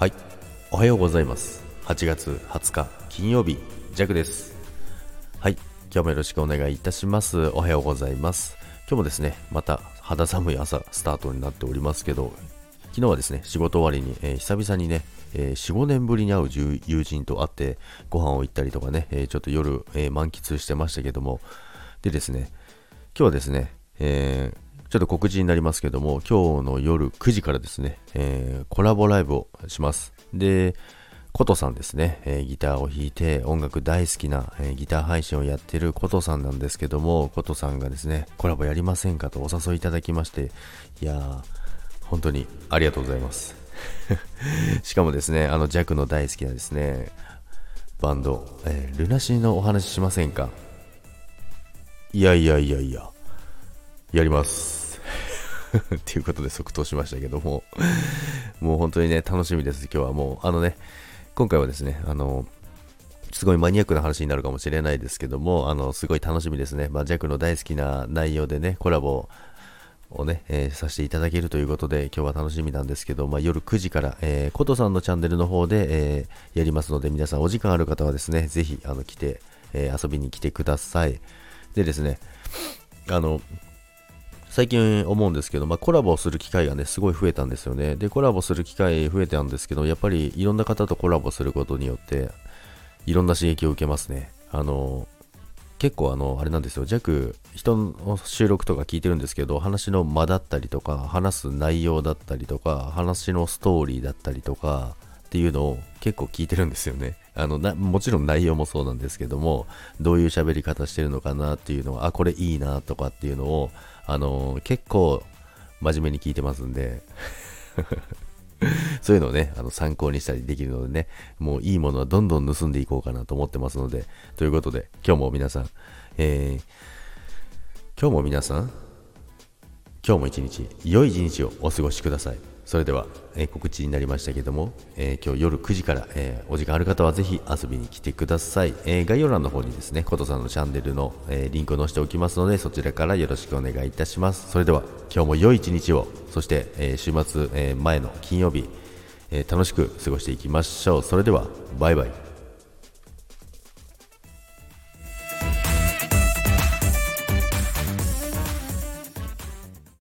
はい。おはようございます。8月20日金曜日ジャクです。はい。今日もよろしくお願いいたします。おはようございます。今日もですねまた肌寒い朝スタートになっておりますけど昨日はですね仕事終わりに、えー、久々にね、えー、45年ぶりに会う友人と会ってご飯を行ったりとかね、えー、ちょっと夜、え満喫してましたけども。でですね今日はですね、えーちょっと告知になりますけども、今日の夜9時からですね、えー、コラボライブをします。で、ことさんですね、えー、ギターを弾いて音楽大好きな、えー、ギター配信をやってることさんなんですけども、ことさんがですね、コラボやりませんかとお誘いいただきまして、いやー、本当にありがとうございます。しかもですね、あの、ジャックの大好きなですね、バンド、えー、ルナシーのお話ししませんか？いやいやいやいや、やります。っていうことで即答しましたけどももう本当にね、楽しみです。今日はもう、あのね、今回はですね、あの、すごいマニアックな話になるかもしれないですけども、あの、すごい楽しみですね。まあ、ジャクの大好きな内容でね、コラボをね、えー、させていただけるということで、今日は楽しみなんですけど、まあ、夜9時から、えー、コトさんのチャンネルの方で、えー、やりますので、皆さんお時間ある方はですね、ぜひ、あの、来て、えー、遊びに来てください。でですね、あの、最近思うんですけど、まあ、コラボする機会がね、すごい増えたんですよね。で、コラボする機会増えたんですけど、やっぱりいろんな方とコラボすることによって、いろんな刺激を受けますね。あの、結構あの、あれなんですよ。弱、人の収録とか聞いてるんですけど、話の間だったりとか、話す内容だったりとか、話のストーリーだったりとか、っていうのを結構聞いてるんですよね。あのなもちろん内容もそうなんですけども、どういう喋り方してるのかなっていうのは、あ、これいいなとかっていうのを、あのー、結構真面目に聞いてますんで そういうのをね、あの参考にしたりできるのでね、もういいものはどんどん盗んでいこうかなと思ってますので、ということで、今日も皆さん、えー、今日も皆さん、今日も一日、良い一日をお過ごしください。それでは、えー、告知になりましたけども、えー、今日夜9時から、えー、お時間ある方はぜひ遊びに来てください、え概要欄の方にですねことさんのチャンネルの、えリンクを載せておきますのでそちらからよろしくお願いいたします。それでは今日も良い一日をそして、え週末、え前の金曜日、え楽しく過ごしていきましょう。それではバイバイ。